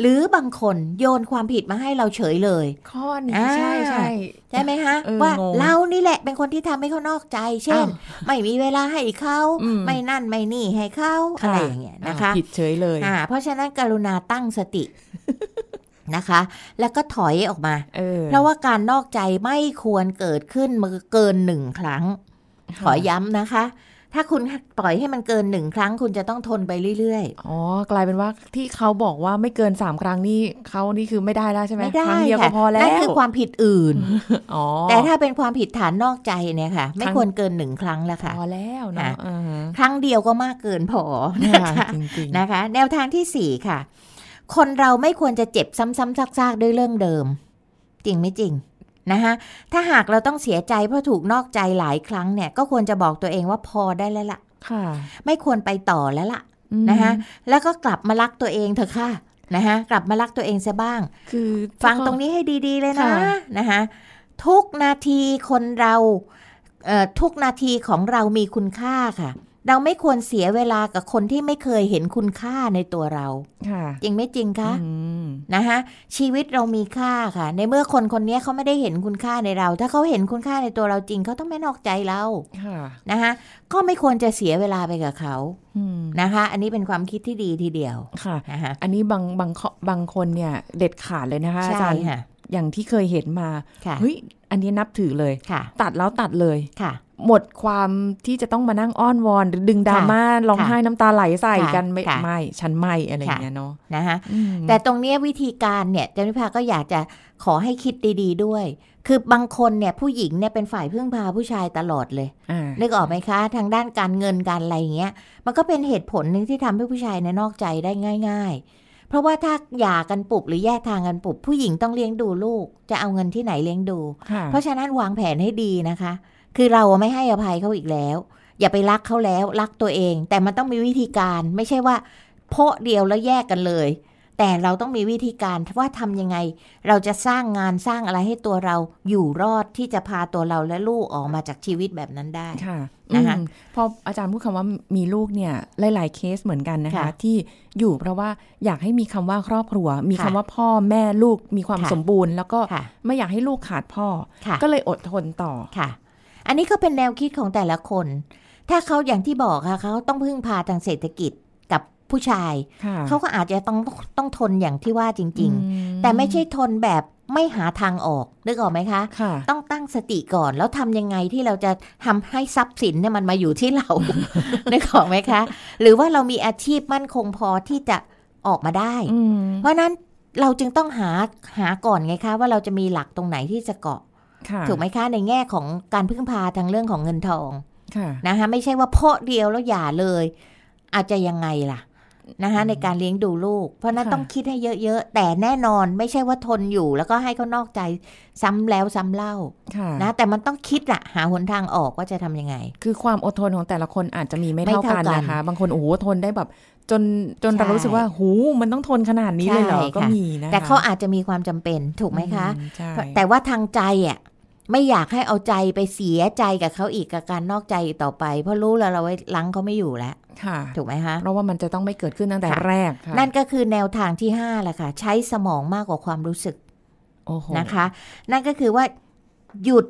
Speaker 2: หรือบางคนโยนความผิดมาให้เราเฉยเลย
Speaker 3: ข้อนี้
Speaker 2: อ่า
Speaker 3: ใช่ใช่
Speaker 2: ใช่ไหมคะ
Speaker 3: เออ
Speaker 2: ว่าง
Speaker 3: ง
Speaker 2: เรานี่แหละเป็นคนที่ทำให้เขานอกใจ เช่น
Speaker 3: อ้าว
Speaker 2: ไม่มีเวลาให้เขา
Speaker 3: อืม
Speaker 2: ไม่นั่นไม่นี่ให้เขาอะไรอย่างเงี้ยนะคะ
Speaker 3: อ่าผิดเฉยเลย
Speaker 2: อ่าเพราะฉะนั้นกรุณาตั้งสตินะคะ แล้วก็ถอยออกมา
Speaker 3: เออ
Speaker 2: เพราะว่าการนอกใจไม่ควรเกิดขึ้นมาเกินหนึ่งครั้ง ขอย้ำนะคะ ถ้าคุณปล่อยให้มันเกินหนึ่งครั้ง คุณจะต้องทนไปเรื่อย
Speaker 3: อ๋อ กลายเป็นว่าที่เขาบอกว่าไม่เกินสามครั้งนี่เขานี่คือไม่ได้แล้วใช่
Speaker 2: ๆ
Speaker 3: ไหม
Speaker 2: ไม่ได้
Speaker 3: ครั้งเดียวก็
Speaker 2: ค่ะ
Speaker 3: พอแล้ว
Speaker 2: นั่นคือความผิดอื่น
Speaker 3: อ๋อ
Speaker 2: แต่ถ้าเป็นความผิดฐานนอกใจเนี่ยค่ะ ไม่
Speaker 3: ครั้ง
Speaker 2: ควรเกินหนึ่งครั้งแล้วค่ะ
Speaker 3: พอแล้วเนาะ
Speaker 2: ค่ะ
Speaker 3: อ่าฮะ
Speaker 2: ครั้งเดียวก็มากเกินพอนะคะ
Speaker 3: จริงๆ
Speaker 2: นะคะ แนวทางที่สี่ค่ะ คนเราไม่ควรจะเจ็บซ้ำๆซากๆด้วยเรื่องเดิม จริงไม่จริง นะคะถ้าหากเราต้องเสียใจเพราะถูกนอกใจหลายครั้งเนี่ย ก็ควรจะบอกตัวเองว่าพอได้แล้วล่ะ
Speaker 3: ค่ะ
Speaker 2: ไม่ควรไปต่อแล้วล่ะ
Speaker 3: อืม
Speaker 2: นะคะแล้วก็กลับมารักตัวเองเถอะค่ะนะคะกลับมารักตัวเองซะบ้าง
Speaker 3: คือ
Speaker 2: ฟังตรงนี้ให้ดี ๆ เลยนะ
Speaker 3: ค่ะ
Speaker 2: นะคะทุกนาทีคนเราเอ่อทุกนาทีของเรามีคุณค่าค่ะ เราไม่ควรเสียเวลากับคนที่ไม่เคยเห็นคุณค่าในตัวเรา
Speaker 3: ค่ะ
Speaker 2: จริงไม่จริงคะ
Speaker 3: อืม
Speaker 2: นะคะชีวิตเรามีค่าค่ะ ในเมื่อคนคนนี้เขาไม่ได้เห็นคุณค่าในเรา ถ้าเขาเห็นคุณค่าในตัวเราจริงเขาต้องไม่นอกใจเรา
Speaker 3: ค่ะ
Speaker 2: นะคะก็ไม่ควรจะเสียเวลาไปกับเขา
Speaker 3: อืม
Speaker 2: นะคะ อันนี้เป็นความคิดที่ดีทีเดียว
Speaker 3: ค่ะ
Speaker 2: นะคะ
Speaker 3: อันนี้บางบางข้อบางคนเนี่ยเด็ดขาดเลยนะคะอา
Speaker 2: ใช่
Speaker 3: จารย์
Speaker 2: ค่ะ
Speaker 3: อย่างที่เคยเห็นมา
Speaker 2: ค่ะ
Speaker 3: เฮ้ยอันนี้นับถือเลย
Speaker 2: ค่ะ
Speaker 3: ตัดแล้วตัดเลย
Speaker 2: ค่ะ
Speaker 3: หมดความที่จะต้องมานั่งอ้อนวอนหรือดึงดราม่าร้อง
Speaker 2: ค่ะ
Speaker 3: ไห้น้ำตาไหลใส่
Speaker 2: ค่ะ
Speaker 3: กันไม่
Speaker 2: ค่ะ
Speaker 3: ไม่ฉันไม่อะไรอย่างเงี้ยเนาะ
Speaker 2: นะคะ
Speaker 3: อืม
Speaker 2: แต่ตรงเนี้ยวิธีการเนี่ยเจนิพาก็อยากจะขอให้คิดดี ๆ ด้วย คือบางคนเนี่ยผู้หญิงเนี่ยเป็นฝ่ายพึ่งพาผู้ชายตลอดเลย
Speaker 3: อ่า
Speaker 2: นึกออกไหมคะ ทางด้านการเงินการอะไรอย่างเงี้ย มันก็เป็นเหตุผลหนึ่งที่ทำให้ผู้ชายเนี่ยนอกใจได้ง่าย ๆ เพราะว่าถ้าหย่ากันปุบหรือแยกทางกันปุบผู้หญิงต้องเลี้ยงดูลูก จะเอาเงินที่ไหนเลี้ยงดู
Speaker 3: ค่ะ
Speaker 2: เพราะฉะนั้นวางแผนให้ดีนะคะ คือเราไม่ให้อภัยเขาอีกแล้ว อย่าไปรักเขาแล้วรักตัวเอง แต่มันต้องมีวิธีการไม่ใช่ว่าโพะเดียวแล้วแยกกันเลย แต่เราต้องมีวิธีการว่าทำยังไง เราจะสร้างงานสร้างอะไรให้ตัวเราอยู่รอดที่จะพาตัวเราและลูกออกมาจากชีวิตแบบนั้นได้
Speaker 3: ค่ะ
Speaker 2: นะคะ
Speaker 3: อืมพออาจารย์พูดคำว่ามีลูกเนี่ยหลาย ๆ เคสเหมือนกันนะคะ
Speaker 2: ค่ะ
Speaker 3: ที่อยู่เพราะว่าอยากให้มีคำว่าครอบครัว มีคำ
Speaker 2: ค่ะ
Speaker 3: ว่าพ่อแม่ลูกมีความ
Speaker 2: ค่ะ
Speaker 3: สมบูรณ์ แล้วก็
Speaker 2: ค่ะ
Speaker 3: ไม่อยากให้ลูกขาดพ่อ
Speaker 2: ค่ะ
Speaker 3: ก็เลยอดทนต่อ
Speaker 2: ค่ะ อันนี้ก็เป็นแนวคิดของแต่ละคน ถ้าเขาอย่างที่บอกค่ะเขาต้องพึ่งพาทางเศรษฐกิจกับ ผู้ชาย
Speaker 3: ค่ะ
Speaker 2: เขาก็อาจจะต้องต้องทนอย่างที่ว่าจริง
Speaker 3: อื
Speaker 2: ๆแต่ไม่ใช่ทนแบบไม่หาทางออกนึกออกไหมคะ
Speaker 3: ค่ะ
Speaker 2: ต้องตั้งสติก่อนแล้วทำยังไงที่เราจะทำให้ทรัพย์สินเนี่ยมันมาอยู่ที่เรานึกออกไหมคะ หรือว่าเรามีอาชีพมั่นคงพอที่จะออกมาได้
Speaker 3: อืม
Speaker 2: เพราะฉะนั้นเราจึงต้องหาหาก่อนไงคะ ว่าเราจะมีหลักตรงไหนที่จะเกาะ
Speaker 3: ค่ะ
Speaker 2: ถูกไหมคะในแง่ของการพึ่งพาทางเรื่องของเงินทอง
Speaker 3: ค่ะ
Speaker 2: นะคะไม่ใช่ว่าเพาะเดียวแล้วหย่าเลย อาจจะยังไงล่ะ นะคะในการเลี้ยงดูลูก เพราะฉะนั้น
Speaker 3: ค่ะ
Speaker 2: ต้องคิดให้เยอะๆ แต่แน่นอนไม่ใช่ว่าทนอยู่ แล้วก็ให้เขานอกใจซ้ำแล้วซ้ำเล่า
Speaker 3: ค่ะ
Speaker 2: นะแต่มันต้องคิดอะหาหนทางออกว่าจะทำยังไง
Speaker 3: คือความอดทนของแต่ละคนอาจจะมีไม่
Speaker 2: ไม่
Speaker 3: เท่า
Speaker 2: เท่า
Speaker 3: กัน
Speaker 2: กัน
Speaker 3: นะคะ บางคนโอ้โหทนได้แบบจนจน
Speaker 2: ใช่
Speaker 3: เรารู้สึกว่าหูมันต้องทนขนาดนี้เลยเหรอ
Speaker 2: ใช่ค่ะ
Speaker 3: ก็มีนะคะ
Speaker 2: แต่เขาอาจจะมีความจำเป็นถูกไหมคะ
Speaker 3: อืใช่
Speaker 2: แต่ว่าทางใจอะ ไม่อยากให้เอาใจไปเสียใจกับเขาอีกกับการนอกใจอีกต่อไป เพราะรู้แล้วเราไว้ลังเขาไม่อยู่แล้ว
Speaker 3: ค่ะ
Speaker 2: ถูกไหมคะ
Speaker 3: เพราะว่ามันจะต้องไม่เกิดขึ้นตั้งแต่
Speaker 2: ค่ะ
Speaker 3: แรกค่ะ
Speaker 2: นั่นก็คือแนวทางที่5แหละค่ะ ใช้สมองมากกว่าความรู้สึก
Speaker 3: โอ้โห
Speaker 2: นะคะ นั่นก็คือว่าหยุด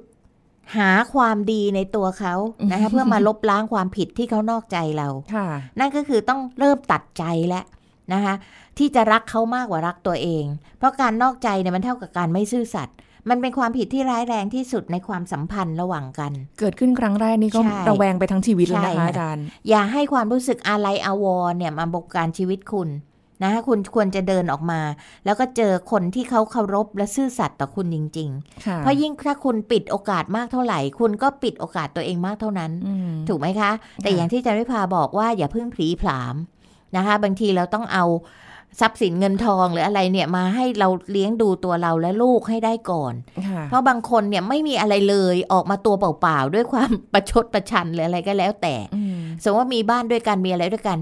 Speaker 2: หาความดีในตัวเขานะคะเพื่อมาลบล้างความผิดที่เขานอกใจเรา
Speaker 3: ค่ะ
Speaker 2: นั่นก็คือต้องเริ่มตัดใจแล้วนะคะที่จะรักเขามากกว่ารักตัวเอง เพราะการนอกใจเนี่ยมันเท่ากับการไม่ซื่อสัตย์ มันเป็นความผิดที่ร้ายแรงที่สุดในความสัมพันธ์ระหว่างกัน
Speaker 3: เกิดขึ้นครั้งแรกนี่ก็
Speaker 2: ใช่
Speaker 3: ระแวงไปทั้งชีวิตเลยนะ
Speaker 2: ใช่
Speaker 3: คะ
Speaker 2: ค่ะ
Speaker 3: อาจารย์
Speaker 2: อย่าให้ความรู้สึกอาลัยอาวรณ์เนี่ยมาบงการชีวิตคุณนะคะคุณควรจะเดินออกมา แล้วก็เจอคนที่เขาเคารพและซื่อสัตย์ต่อคุณจริง
Speaker 3: ค่ะ
Speaker 2: ๆเพราะยิ่งถ้าคุณปิดโอกาสมากเท่าไหร่ คุณก็ปิดโอกาสตัวเองมากเท่านั้น
Speaker 3: อืม
Speaker 2: ถูกไหมคะ แต่
Speaker 3: ค่ะ
Speaker 2: อย่างที่จันวิภาบอกว่าอย่าเพิ่งผลีผลามนะคะ บางทีเราต้องเอา ทรัพย์สินเงินทองหรืออะไรเนี่ยมาให้เราเลี้ยงดูตัวเราและลูกให้ได้ก่อน
Speaker 3: ค่ะ
Speaker 2: เพราะบางคนเนี่ยไม่มีอะไรเลยออกมาตัวเปล่าๆด้วยความประชดประชันหรืออะไรก็แล้วแต่
Speaker 3: อืม
Speaker 2: สมมติว่ามีบ้านด้วยกันมีอะไรด้วยกัน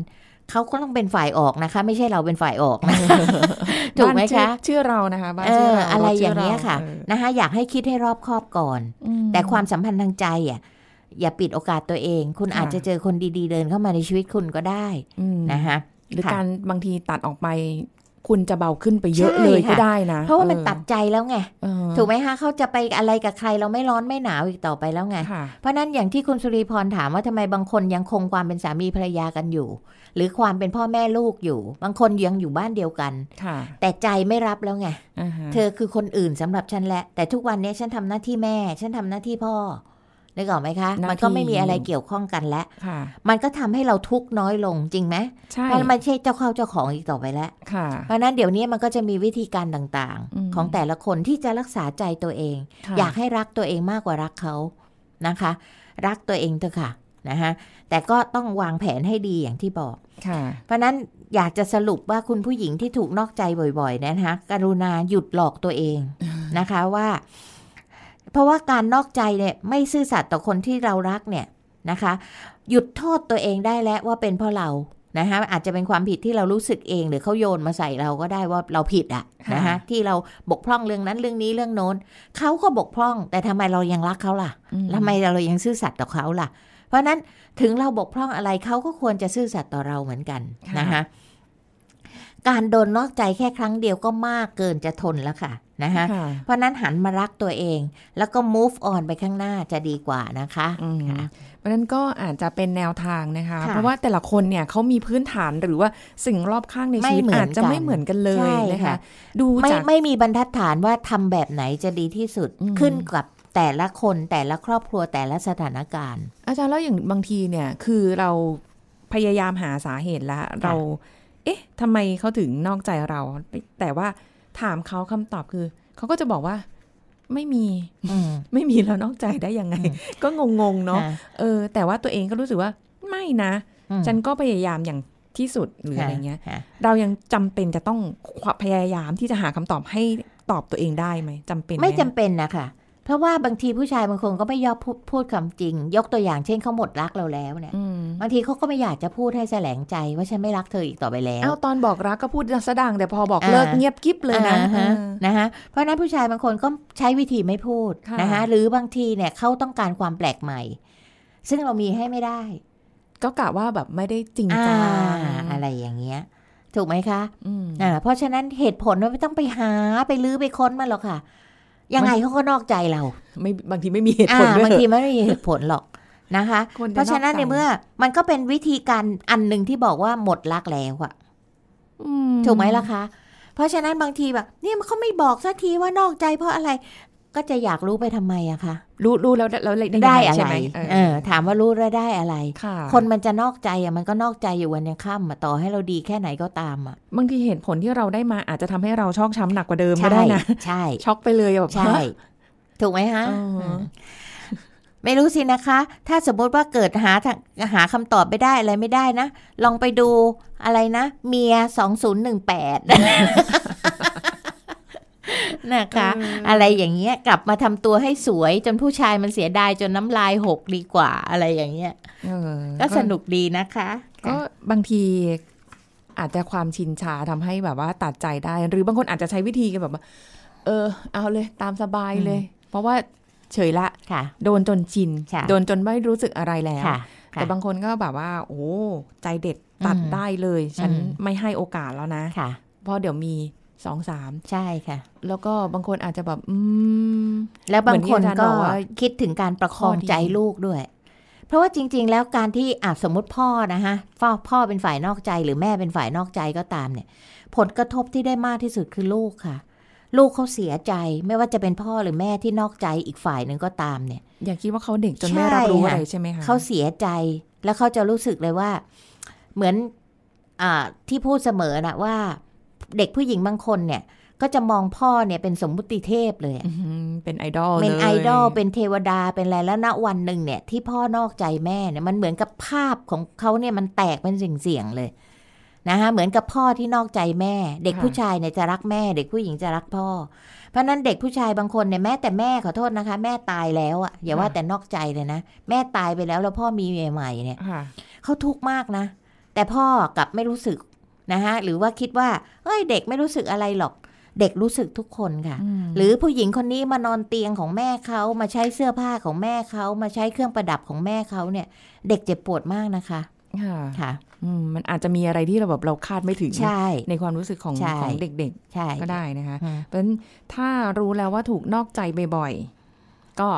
Speaker 2: เขาก็ต้องเป็นฝ่ายออกนะคะ ไม่ใช่เราเป็นฝ่ายออกนะถูกไหม
Speaker 3: บ้านชื่อ
Speaker 2: คะ
Speaker 3: ชื่อเรานะคะบ้าน
Speaker 2: เอ
Speaker 3: ชื่อ
Speaker 2: อ
Speaker 3: เรา
Speaker 2: อะไร
Speaker 3: ถชื่
Speaker 2: อย่างเงี้ยค่ะ
Speaker 3: เออ
Speaker 2: นะคะอยากให้คิดให้รอบคอบก่อน
Speaker 3: อืม
Speaker 2: แต่ความสัมพันธ์ทางใจอะอย่าปิดโอกาสตัวเอง คุณ
Speaker 3: ค่ะ
Speaker 2: อาจจะเจอคนดีๆเดินเข้ามาในชีวิตคุณก็ได้
Speaker 3: อืม
Speaker 2: นะคะ
Speaker 3: หรือ
Speaker 2: ค่ะ
Speaker 3: การบางทีตัดออกไป คุณจะเบาขึ้นไปเยอะ
Speaker 2: ใช่
Speaker 3: เลยก็
Speaker 2: ค่ะ
Speaker 3: ได้นะ
Speaker 2: เพราะว่ามัน
Speaker 3: ออ
Speaker 2: ตัดใจแล้วไง
Speaker 3: เออ
Speaker 2: ถูกไหมคะเขาจะไปอะไรกับใครเราไม่ร้อนไม่หนาวอีกต่อไปแล้วไง
Speaker 3: ค่ะ
Speaker 2: เพราะนั้นอย่างที่คุณสุริพรถามว่าทำไมบางคนยังคงความเป็นสามีภรรยากันอยู่ หรือความเป็นพ่อแม่ลูกอยู่ บางคนยังอยู่บ้านเดียวกัน
Speaker 3: ค่ะ
Speaker 2: แต่ใจไม่รับแล้วไง
Speaker 3: อ่าฮะ
Speaker 2: เธอคือคนอื่นสำหรับฉันแหละแต่ทุกวันนี้ฉันทำหน้าที่แม่ ฉันทำหน้าที่พ่อ นึกออกไหมคะ มันก็ไม่มีอะไรเกี่ยวข้องกันแล้ว
Speaker 3: ค่ะ
Speaker 2: มันก็ทำให้เราทุกข์น้อยลงจริงไหม
Speaker 3: ใช่
Speaker 2: เพราะมันไม่ใช่เจ้าเข้าเจ้าของอีกต่อไปแล้ว
Speaker 3: ค่ะ
Speaker 2: เพราะฉะนั้นเดี๋ยวนี้มันก็จะมีวิธีการต่าง
Speaker 3: อืม
Speaker 2: ๆของแต่ละคนที่จะรักษาใจตัวเอง
Speaker 3: ค่ะ
Speaker 2: อยากให้รักตัวเองมากกว่ารักเขานะคะ รักตัวเองเถอะค่ะนะคะแต่ก็ต้องวางแผนให้ดีอย่างที่บอก
Speaker 3: ค่ะ
Speaker 2: เพราะฉะนั้นอยากจะสรุปว่าคุณผู้หญิงที่ถูกนอกใจบ่อยๆนะคะกรุณาหยุดหลอกตัวเองนะคะว่า เพราะว่าการนอกใจเนี่ยไม่ซื่อสัตย์ต่อคนที่เรารักเนี่ยนะคะ หยุดโทษตัวเองได้แล้วว่าเป็นเพราะเรานะคะอาจจะเป็นความผิดที่เรารู้สึกเอง หรือเขาโยนมาใส่เราก็ได้ว่าเราผิดอะนะคะที่เราบกพร่องเรื่องนั้นเรื่องนี้เรื่องโน้นเขาก็บกพร่อง แต่ทำไมเรายังรักเขาล่ะ
Speaker 3: อืม
Speaker 2: ทำไมเรายังซื่อสัตย์ต่อเขาล่ะ เพราะฉะนั้นถึงเราบกพร่องอะไรเขาก็ควรจะซื่อสัตย์ต่อเราเหมือนกัน
Speaker 3: ค่ะ
Speaker 2: นะคะการโดนนอกใจแค่ครั้งเดียวก็มากเกินจะทนแล้วค่ะ นะคะ
Speaker 3: ค่ะ
Speaker 2: เพราะฉะนั้นหันมารักตัวเอง แล้วก็ move on ไปข้างหน้าจะดีกว่านะคะ
Speaker 3: อืม
Speaker 2: ค่ะ
Speaker 3: เพราะฉะนั้นก็อาจจะเป็นแนวทางนะคะ
Speaker 2: ค่ะ
Speaker 3: เพราะว่าแต่ละคนเนี่ยเขามีพื้นฐานหรือว่าสิ่งรอบข้างในชีวิต
Speaker 2: ไม่เหมือน
Speaker 3: อาจจะ
Speaker 2: กัน
Speaker 3: ไม่เหมือนกันเลย
Speaker 2: ใช่
Speaker 3: นะคะ
Speaker 2: ค่ะ
Speaker 3: ดู
Speaker 2: ไม่
Speaker 3: จาก
Speaker 2: ไม่มีบรรทัดฐานว่าทำแบบไหนจะดีที่สุด
Speaker 3: อืม
Speaker 2: ขึ้นกับแต่ละคนแต่ละครอบครัวแต่ละสถานการณ์
Speaker 3: อาจารย์แล้วอย่างบางทีเนี่ยคือเราพยายามหาสาเหตุแล้วเรา เอ๊ะทำไมเขาถึงนอกใจเรา แต่ว่า ถามเขาคำตอบคือ เขาก็จะบอกว่าไม่มี
Speaker 2: อืม
Speaker 3: ไม่มีแล้วนอกใจได้ยังไง
Speaker 2: อืม
Speaker 3: ก็งงๆเนาะ
Speaker 2: อ่
Speaker 3: เออ แต่ว่าตัวเองก็รู้สึกว่าไม่นะ
Speaker 2: อืม
Speaker 3: ฉันก็พยายามอย่างที่สุดหรืออะไรเงี้ย
Speaker 2: ค่ะ
Speaker 3: เรายังจำเป็นจะต้องพยายามที่จะหาคำตอบให้ตอบตัวเองได้ไหมจำเป็นห
Speaker 2: ไม่จำเป็นนะคะ เพราะว่าบางทีผู้ชายบางคนก็ไม่ยอมพูดพูดคำจริง ยกตัวอย่างเช่นเขาหมดรักเราแล้วเนี่ย
Speaker 3: อืม
Speaker 2: บางทีเขาก็ไม่อยากจะพูดให้แสลงใจว่าฉันไม่รักเธออีกต่อไปแล้ว
Speaker 3: เอ้าตอนบอกรักก็พูดสะดังแต่พอบอกเลิก
Speaker 2: อ่า
Speaker 3: เงียบกิ๊บเลยนะ
Speaker 2: อ่าฮะ
Speaker 3: เออ
Speaker 2: นะคะเพราะฉะนั้นผู้ชายบางคนก็ใช้วิธีไม่พูด
Speaker 3: ค่ะ
Speaker 2: นะคะหรือบางทีเนี่ยเขาต้องการความแปลกใหม่ ซึ่งเรามีให้ไม่ได้
Speaker 3: ก็กะว่าแบบไม่ได้จริง
Speaker 2: อ่า
Speaker 3: จัง
Speaker 2: อะไรอย่างเงี้ยถูกไหมคะ
Speaker 3: อืม
Speaker 2: อ่าเพราะฉะนั้นเหตุผลว่าไม่ต้องไปหาไปลื้อไปค้นมาหรอกค่ะ ยังไงเขาก็นอกใจเรา
Speaker 3: ไม่บางทีไม่มีเหตุผล
Speaker 2: อ่า
Speaker 3: ด้วย
Speaker 2: บางทีไม่มีเหตุผลหรอกนะคะ
Speaker 3: คนจ
Speaker 2: เพราะฉะนั้น
Speaker 3: ก
Speaker 2: ใน
Speaker 3: ใจ
Speaker 2: เมื่อ มันก็เป็นวิธีการอันหนึ่งที่บอกว่าหมดรักแล้วอะ
Speaker 3: อืม
Speaker 2: ถูกไหมล่ะคะ เพราะฉะนั้นบางทีแบบเนี่ยมันเขาไม่บอกสักทีว่านอกใจเพราะอะไร ก็จะอยากรู้ไปทำไมอะคะ
Speaker 3: รู้รู้แล้วแล้วได้
Speaker 2: ได้
Speaker 3: ยังง
Speaker 2: อะ
Speaker 3: ใช่
Speaker 2: ไร
Speaker 3: ไหม
Speaker 2: เออถามว่ารู้แล้วได้อะไร
Speaker 3: ค่ะ
Speaker 2: คนมันจะนอกใจอะมันก็นอกใจอยู่วันยังค่ำอะต่อให้เราดีแค่ไหนก็ตามอะ
Speaker 3: บางทีเหตุผลที่เราได้มาอาจจะทำให้เราชอกช้ำหนักกว่าเดิมก็ได้นะ
Speaker 2: ใช่
Speaker 3: ช็อกไปเลยแบบ
Speaker 2: ใช่ถูกไหมฮะ
Speaker 3: เอออื
Speaker 2: มไม่รู้สินะคะ ถ้าสมมติว่าเกิดหาทางหาคำตอบไม่ได้อะไรไม่ได้นะ ลองไปดูอะไรนะ เมียสองศูนย์หนึ่งแปด นะคะ อะไรอย่างเงี้ยกลับมาทำตัวให้สวยจนผู้ชายมันเสียดายจนน้ำลายหกดีกว่าอะไรอย่างเงี้ย
Speaker 3: เออ
Speaker 2: ก็สนุกดีนะคะ
Speaker 3: ก็บางทีอาจจะความชินชาทำให้แบบว่าตัดใจได้ หรือบางคนอาจจะใช้วิธีกันแบบว่าเออ เอาเลยตามสบายเลย เพราะว่าเฉยละ
Speaker 2: ค่ะ
Speaker 3: โดนจนชิน
Speaker 2: ค่ะ
Speaker 3: โดนจนไม่รู้สึกอะไรแล้ว
Speaker 2: ค่ะ
Speaker 3: แต่บางคนก็แบบว่า โอ้ ใจเด็ดตัด
Speaker 2: อืม
Speaker 3: ได้เลย ฉัน
Speaker 2: อืม
Speaker 3: ไม่ให้โอกาสแล้วนะ
Speaker 2: ค่ะ
Speaker 3: เพราะเดี๋ยวมี สองสาม
Speaker 2: ใช่ค่ะ
Speaker 3: แล้วก็บางคนอาจจะแบบอืม
Speaker 2: แล้วบางคน
Speaker 3: เหมือนที่อาจารย์
Speaker 2: ก็
Speaker 3: บอกว่า
Speaker 2: คิดถึงการประคอง
Speaker 3: ข้อดี
Speaker 2: ใจลูกด้วย เพราะว่าจริง ๆ แล้วการที่อาสมมติพ่อนะฮะพ่อพ่อเป็นฝ่ายนอกใจหรือแม่เป็นฝ่ายนอกใจก็ตามเนี่ย ผลกระทบที่ได้มากที่สุดคือลูกค่ะ ลูกเขาเสียใจไม่ว่าจะเป็นพ่อหรือแม่ที่นอกใจอีกฝ่ายหนึ่งก็ตามเนี่ย
Speaker 3: อย่าคิดว่าเขาเด็กจน
Speaker 2: ใช่
Speaker 3: ไม่รับรู้
Speaker 2: ค่ะ
Speaker 3: อะไรใช่ไหมคะ
Speaker 2: เขาเสียใจแล้วเขาจะรู้สึกเลยว่า เหมือนอ่าที่พูดเสมอนะว่า เด็กผู้หญิงบางคนเนี่ย ก็จะมองพ่อเนี่ยเป็นสมมุติเทพเลย
Speaker 3: อื้อหือเป็นไอดอล
Speaker 2: เป็น
Speaker 3: ลย
Speaker 2: ไอดอลเป็นเทวดาเป็นอะไรแล้วณวันหนึ่งเนี่ย ที่พ่อนอกใจแม่เนี่ยมันเหมือนกับภาพของเขาเนี่ยมันแตกเป็นสิ่งเสียงๆเลยนะคะเหมือนกับพ่อที่นอกใจแม่ เด็กผู้ชายเนี่ยจะรักแม่ เด็กผู้หญิงจะรักพ่อ เพราะฉะนั้นเด็กผู้ชายบางคนเนี่ยแม้แต่แม่ขอโทษนะคะ แม่ตายแล้วอะอย่าว่าแต่นอกใจเลยนะแม่ตายไปแล้วแล้วพ่อมีเมียใหม่เนี่ย
Speaker 3: ค่ะ
Speaker 2: เขาทุกข์มากนะ แต่พ่อกลับไม่รู้สึก นะคะหรือว่าคิดว่าเอ้ยเด็กไม่รู้สึกอะไรหรอก เด็กรู้สึกทุกคนค่ะ หรือผู้หญิงคนนี้มานอนเตียงของแม่เขามาใช้เสื้อผ้าของแม่เขามาใช้เครื่องประดับของแม่เขาเนี่ย เด็กเจ็บปวดมากนะคะ
Speaker 3: ค่ะ
Speaker 2: ค่ะ
Speaker 3: อืมมันอาจจะมีอะไรที่เราแบบเราคาดไม่ถึง
Speaker 2: ใช่
Speaker 3: ในความรู้สึกของ
Speaker 2: ใช่
Speaker 3: ของเด็ก
Speaker 2: ใช่
Speaker 3: ๆก็ได้นะคะ
Speaker 2: อืม
Speaker 3: เพราะฉะนั้นถ้ารู้แล้วว่าถูกนอกใจบ่อยๆก็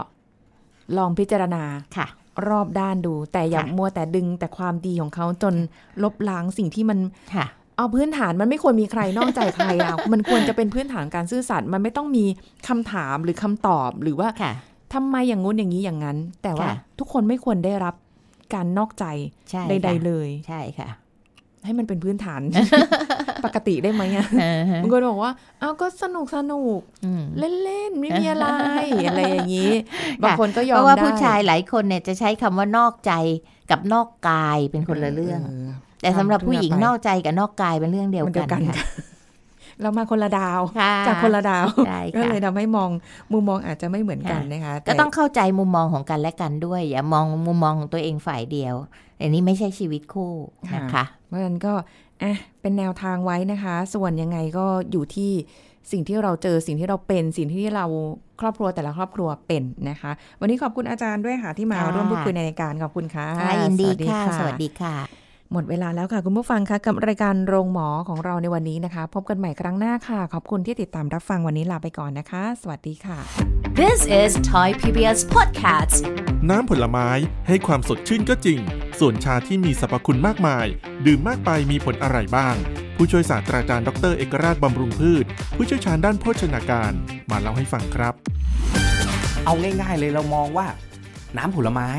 Speaker 3: ลองพิจารณา
Speaker 2: ค่ะ
Speaker 3: รอบด้านดู แต่อย่า
Speaker 2: ค่ะ
Speaker 3: มัวแต่ดึงแต่ความดีของเขาจนลบล้างสิ่งที่มัน
Speaker 2: ค่ะ
Speaker 3: เอาพื้นฐานมันไม่ควรมีใครนอกใจใครอะมันควรจะเป็นพื้นฐานการซื่อสัตย์มันไม่ต้องมีคำถามหรือคำตอบหรือว่า
Speaker 2: ค่ะ
Speaker 3: ทำไมอย่างงู้นอย่างนี้อย่างนั้น แต่ว่า
Speaker 2: ค่ะ
Speaker 3: ทุกคนไม่ควรได้รับการนอกใจ
Speaker 2: ใช่
Speaker 3: ใด
Speaker 2: ค่ะ
Speaker 3: ๆเลย
Speaker 2: ใช่ค่ะ
Speaker 3: ให้มันเป็นพื้นฐาน ปกติได้ไหมอะ
Speaker 2: เออฮะ
Speaker 3: บางคนบอกว่าเอาก็สนุกสนุก
Speaker 2: อืม
Speaker 3: เล่นๆไม่มีอะไรอะไรอย่างนี้บางคนก็ยอม
Speaker 2: เพราะว่า
Speaker 3: ได้
Speaker 2: ผู้ชายหลายคนเนี่ยจะใช้คำว่านอกใจกับนอกกายเป็นคนละเรื่อง แต่สำหรับผู้หญิงนอกใจกับนอกกายเป็นเรื่องเดียว
Speaker 3: มันเดี
Speaker 2: กั
Speaker 3: ยวนกัน
Speaker 2: ค่ะ
Speaker 3: เรามาคนละดาว
Speaker 2: ค่ะ
Speaker 3: จากคนละดาว
Speaker 2: ใช่
Speaker 3: ก็
Speaker 2: ค่ะ
Speaker 3: เลยทำให้มองมุมมองอาจจะไม่เหมือนกันนะคะ
Speaker 2: ก็ต้องเข้าใจมุมมองของกันและกันด้วย อย่ามองมุมมองของตัวเองฝ่ายเดียวอันนี้ไม่ใช่ชีวิตคู่นะคะ
Speaker 3: เพราะฉะนั้นก็อะเป็นแนวทางไว้นะคะ ส่วนยังไงก็อยู่ที่สิ่งที่เราเจอสิ่งที่เราเป็นสิ่งที่เราครอบครัวแต่ละครอบครัวเป็นนะคะ วันนี้ขอบคุณอาจารย์ด้วยค่ะที่มา
Speaker 2: ค่ะ
Speaker 3: ร่วมพูดคุยในรายการขอบคุณค่ะ
Speaker 2: ค่ะยินดี
Speaker 3: สวัส
Speaker 2: ค่ะ สวัสดีค่ะ
Speaker 3: หมดเวลาแล้วค่ะคุณผู้ฟังคะกับรายการโรงหมอของเราในวันนี้นะคะ พบกันใหม่ครั้งหน้าค่ะ ขอบคุณที่ติดตามรับฟังวันนี้ลาไปก่อนนะคะ สวัสดีค่ะ
Speaker 1: This is Thai PBS Podcast
Speaker 4: น้ำผลไม้ให้ความสดชื่นก็จริง ส่วนชาที่มีสรรพคุณมากมาย ดื่มมากไปมีผลอะไรบ้าง ผู้ช่วยศาสตราจารย์ดรเอกราชบำรุงพืช ผู้เชี่ยวชาญด้านโภชนาการ มาเล่าให้ฟังครับ
Speaker 5: เอาง่ายๆเลยเรามองว่า น้ำผลไม้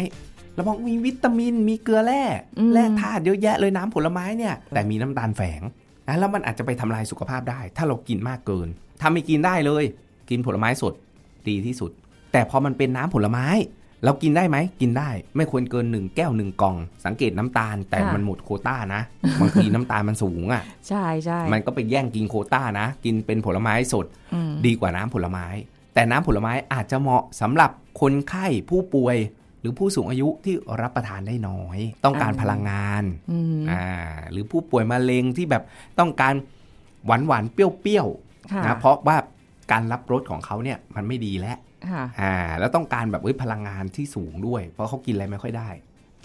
Speaker 5: เรามองมีวิตามินมีเกลือแร่
Speaker 3: อืม
Speaker 5: แร่ธาตุเยอะแยะเลยน้ำผลไม้เนี่ยแต่มีน้ำตาลแฝงนะแล้วมันอาจจะไปทำลายสุขภาพได้ ถ้าเรากินมากเกินถ้าไม่กินได้เลย กินผลไม้สดดีที่สุด แต่พอมันเป็นน้ำผลไม้ เรากินได้ไหมกินได้ ไม่ควรเกินหนึ่งแก้วหนึ่งกล่อง สังเกตน้ำตาลแต่มันหมดโควต้านะบางทีน้ำตาลมันสูงอะ
Speaker 3: ใช่ใช่
Speaker 5: มันก็ไปแย่งกินโควต้านะ กินเป็นผลไม้สด
Speaker 3: อืม
Speaker 5: ดีกว่าน้ำผลไม้ แต่น้ำผลไม้อาจจะเหมาะสำหรับคนไข้ผู้ป่วย หรือผู้สูงอายุที่รับประทานได้น้อย ต้องการพลังงาน
Speaker 3: อืม
Speaker 5: อ่าหรือผู้ป่วยมะเร็งที่แบบต้องการหวานหวานๆเปรี้ยว
Speaker 3: ค่ะ
Speaker 5: ๆนะเพราะว่าการรับรสของเขาเนี่ยมันไม่ดีแล้ว
Speaker 3: ค่ะ
Speaker 5: อ่าแล้วต้องการแบบเอ้ยพลังงานที่สูงด้วย เพราะเขากินอะไรไม่ค่อยได้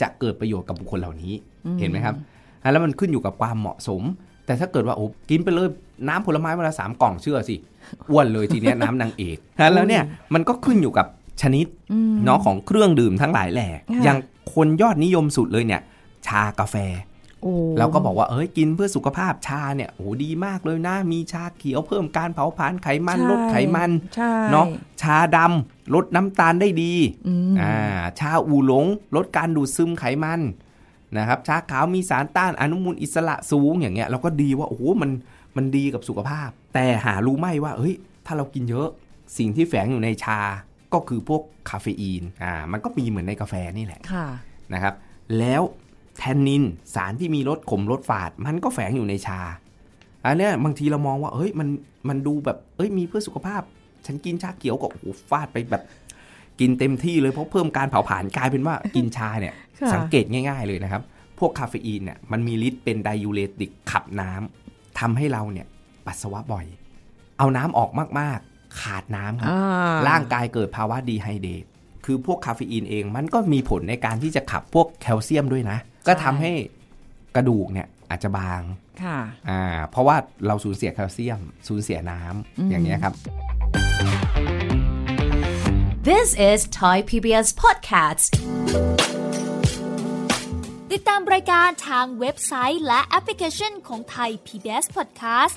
Speaker 5: จะเกิดประโยชน์กับบุคคลเหล่านี้
Speaker 3: อืม
Speaker 5: เห็นไหมครับอะแล้วมันขึ้นอยู่กับความเหมาะสม แต่ถ้าเกิดว่าโอ้กินไปเลยน้ำผลไม้วันละสามกล่องเชื่อสิอ้วนเลยทีเนี้ยน้ำนางเอกนะแล้วเนี่ยมันก็ขึ้นอยู่กับ ชนิด
Speaker 3: อืม
Speaker 5: เนาะของเครื่องดื่มทั้งหลายแหล่
Speaker 3: ค่ะ
Speaker 5: อย่างคนยอดนิยมสุดเลยเนี่ย ชากาแฟ
Speaker 3: โอ้
Speaker 5: แล้วก็บอกว่าเอ้ยกินเพื่อสุขภาพชาเนี่ยโอ้ดีมากเลยนะ มีชาเขียวเพิ่มการเผาผลาญไขมัน
Speaker 3: ใช่
Speaker 5: ลดไขมัน
Speaker 3: ใช่
Speaker 5: เนาะชาดำลดน้ำตาลได้ดี
Speaker 3: อืม
Speaker 5: อ่าชาอูหลง ลดการดูดซึมไขมันนะครับชาขาวมีสารต้านอนุมูลอิสระสูงอย่างเงี้ยเราก็ดีว่าโอ้โหมันมันดีกับสุขภาพ แต่หารู้ไหมว่าเฮ้ยถ้าเรากินเยอะสิ่งที่แฝงอยู่ในชา ก็คือพวกคาเฟอีนอ่ามันก็มีเหมือนในกาแฟนี่แหละ
Speaker 3: ค่ะ
Speaker 5: นะครับ แล้วแทนนินสารที่มีรสขมรสฝาด มันก็แฝงอยู่ในชาอันเนี้ยบางทีเรามองว่าเฮ้ยมันมันดูแบบเอ้ยมีเพื่อสุขภาพ ฉันกินชาเขียวก็โอ้โหฟาดไปแบบกินเต็มที่เลยเพราะเพิ่มการเผาผลาญกลายเป็นว่ากินชาเนี่ย
Speaker 3: ค่ะ
Speaker 5: สังเกตง่าย ๆเลยนะครับ พวกคาเฟอีนเนี่ยมันมีฤทธิ์เป็นไดยูเรติกขับน้ำทำให้เราเนี่ยปัสสาวะบ่อย เอาน้ำออกมากๆ ขาดน้ำครับ
Speaker 3: อ่า
Speaker 5: ร่างกายเกิดภาวะดีไฮเดรตคือพวกคาเฟอีนเองมันก็มีผลในการที่จะขับพวกแคลเซียมด้วยนะ ก็ทำให้กระดูกเนี่ยอาจจะบาง
Speaker 3: ค่ะ
Speaker 5: อ่าเพราะว่าเราสูญเสียแคลเซียม สูญเสียน้ำ
Speaker 3: อืม
Speaker 5: อย่างเงี้ยครับ
Speaker 1: This is Thai PBS Podcast
Speaker 6: ติดตามรายการทางเว็บไซต์และแอปพลิเคชันของไทย PBS Podcast